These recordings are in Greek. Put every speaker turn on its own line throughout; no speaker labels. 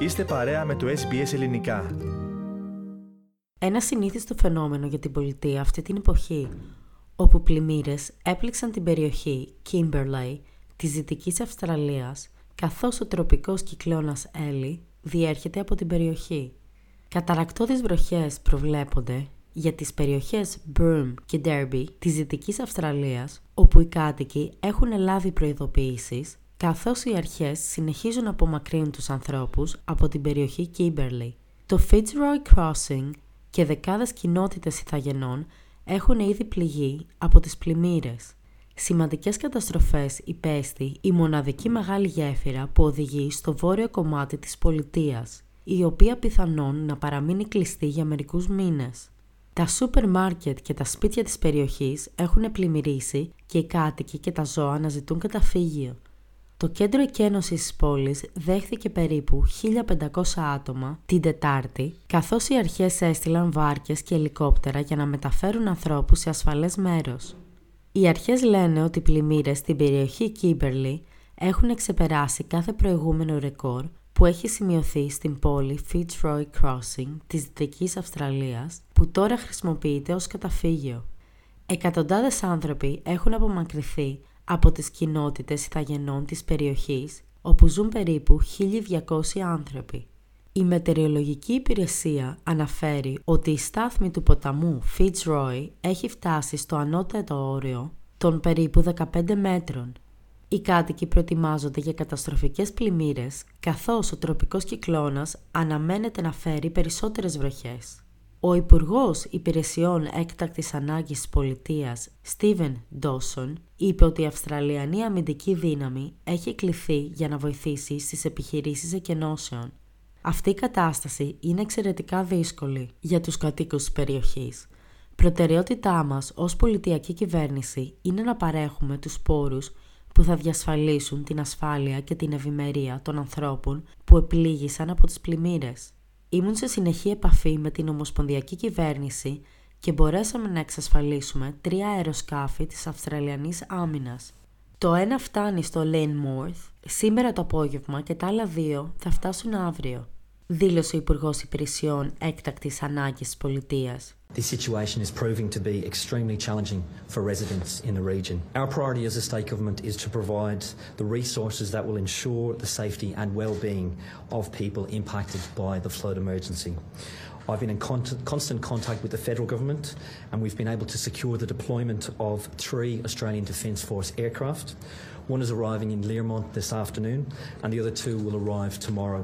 Είστε παρέα με το SBS Ελληνικά.
Ένα συνήθιστο φαινόμενο για την πολιτεία αυτή την εποχή, όπου πλημμύρες έπληξαν την περιοχή Kimberley της Δυτικής Αυστραλίας, καθώς ο τροπικός κυκλώνας Έλλη διέρχεται από την περιοχή. Καταρακτώδεις βροχές προβλέπονται για τις περιοχές Broome και Derby της Δυτικής Αυστραλίας, όπου οι κάτοικοι έχουν λάβει προειδοποιήσεις καθώς οι αρχές συνεχίζουν να απομακρύνουν τους ανθρώπους από την περιοχή Kimberley. Το Fitzroy Crossing και δεκάδες κοινότητες ηθαγενών έχουν ήδη πληγεί από τις πλημμύρες. Σημαντικές καταστροφές υπέστη η μοναδική μεγάλη γέφυρα που οδηγεί στο βόρειο κομμάτι της πολιτείας, η οποία πιθανόν να παραμείνει κλειστή για μερικούς μήνες. Τα σούπερ μάρκετ και τα σπίτια της περιοχής έχουν πλημμυρίσει και οι κάτοικοι και τα ζώα να ζητούν καταφύγιο. Το κέντρο εκένωσης της πόλης δέχθηκε περίπου 1.500 άτομα την Τετάρτη, καθώς οι αρχές έστειλαν βάρκες και ελικόπτερα για να μεταφέρουν ανθρώπους σε ασφαλές μέρος. Οι αρχές λένε ότι οι πλημμύρες στην περιοχή Κίμπερλι έχουν ξεπεράσει κάθε προηγούμενο ρεκόρ που έχει σημειωθεί στην πόλη Fitzroy Crossing της Δυτικής Αυστραλίας, που τώρα χρησιμοποιείται ως καταφύγιο. Εκατοντάδες άνθρωποι έχουν απομακρυθεί από τις κοινότητες ηθαγενών της περιοχής, όπου ζουν περίπου 1.200 άνθρωποι. Η Μετεωρολογική Υπηρεσία αναφέρει ότι η στάθμη του ποταμού Fitzroy έχει φτάσει στο ανώτατο όριο των περίπου 15 μέτρων. Οι κάτοικοι προετοιμάζονται για καταστροφικές πλημμύρες, καθώς ο τροπικός κυκλώνας αναμένεται να φέρει περισσότερες βροχές. Ο Υπουργός Υπηρεσιών Έκτακτης Ανάγκης της Πολιτείας, Στίβεν Ντόσον, είπε ότι η Αυστραλιανή αμυντική δύναμη έχει κληθεί για να βοηθήσει στις επιχειρήσεις εκενώσεων. Αυτή η κατάσταση είναι εξαιρετικά δύσκολη για τους κατοίκους της περιοχής. Προτεραιότητά μας ως πολιτιακή κυβέρνηση είναι να παρέχουμε τους πόρους που θα διασφαλίσουν την ασφάλεια και την ευημερία των ανθρώπων που επλήγησαν από τις πλημμύρες. Ήμουν σε συνεχή επαφή με την Ομοσπονδιακή Κυβέρνηση και μπορέσαμε να εξασφαλίσουμε τρία αεροσκάφη της Αυστραλιανής Άμυνας. Το ένα φτάνει στο Mouth σήμερα το απόγευμα και τα άλλα δύο θα φτάσουν αύριο, δήλωσε ο Υπουργός Υπηρεσιών Έκτακτης Ανάγκης της Πολιτείας.
This situation is proving to be extremely challenging for residents in the region. Our priority as a state government is to provide the resources that will ensure the safety and well-being of people impacted by the flood emergency. I've been in constant contact with the federal government and we've been able to secure the deployment of three Australian Defence Force aircraft. One is arriving in Learmont this afternoon and the other two will arrive tomorrow.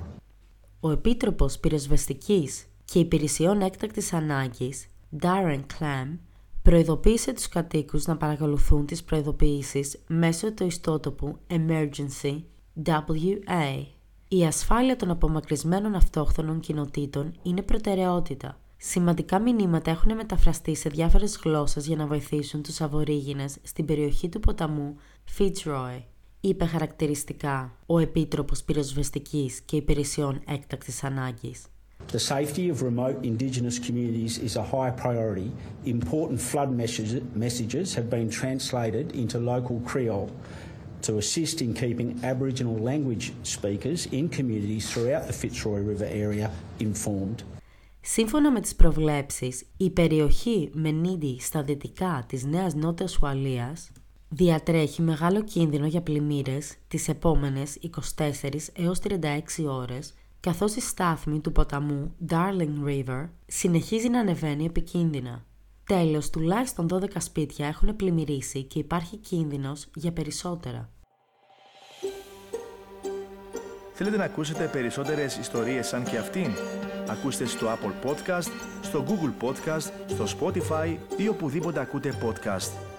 Ο Επίτροπος Πυροσβεστικής και Υπηρεσιών Έκτακτης Ανάγκης Darren Clam προειδοποίησε τους κατοίκους να παρακολουθούν τις προειδοποιήσεις μέσω του ιστότοπου Emergency WA. Η ασφάλεια των απομακρυσμένων αυτόχθονων κοινοτήτων είναι προτεραιότητα. Σημαντικά μηνύματα έχουν μεταφραστεί σε διάφορες γλώσσες για να βοηθήσουν τους αβορήγινες στην περιοχή του ποταμού Fitzroy, είπε χαρακτηριστικά ο Επίτροπος Πυροσβεστικής και Υπηρεσιών Έκτακτης Ανάγκης.
The safety of remote Indigenous communities is a high priority. Important flood messages have been translated into local Creole to assist in keeping Aboriginal language speakers in communities throughout the Fitzroy River area informed.
Σύμφωνα με τις προβλέψεις, η περιοχή Μενίδη στα δυτικά της Νέας Νότιας Ουαλίας διατρέχει μεγάλο κίνδυνο για πλημμύρες τις επόμενες 24 έως 36 ώρες καθώς η στάθμη του ποταμού Darling River συνεχίζει να ανεβαίνει επικίνδυνα. Τέλος, τουλάχιστον 12 σπίτια έχουν πλημμυρίσει και υπάρχει κίνδυνος για περισσότερα.
Θέλετε να ακούσετε περισσότερες ιστορίες σαν και αυτήν; Ακούστε στο Apple Podcast, στο Google Podcast, στο Spotify ή οπουδήποτε ακούτε podcast.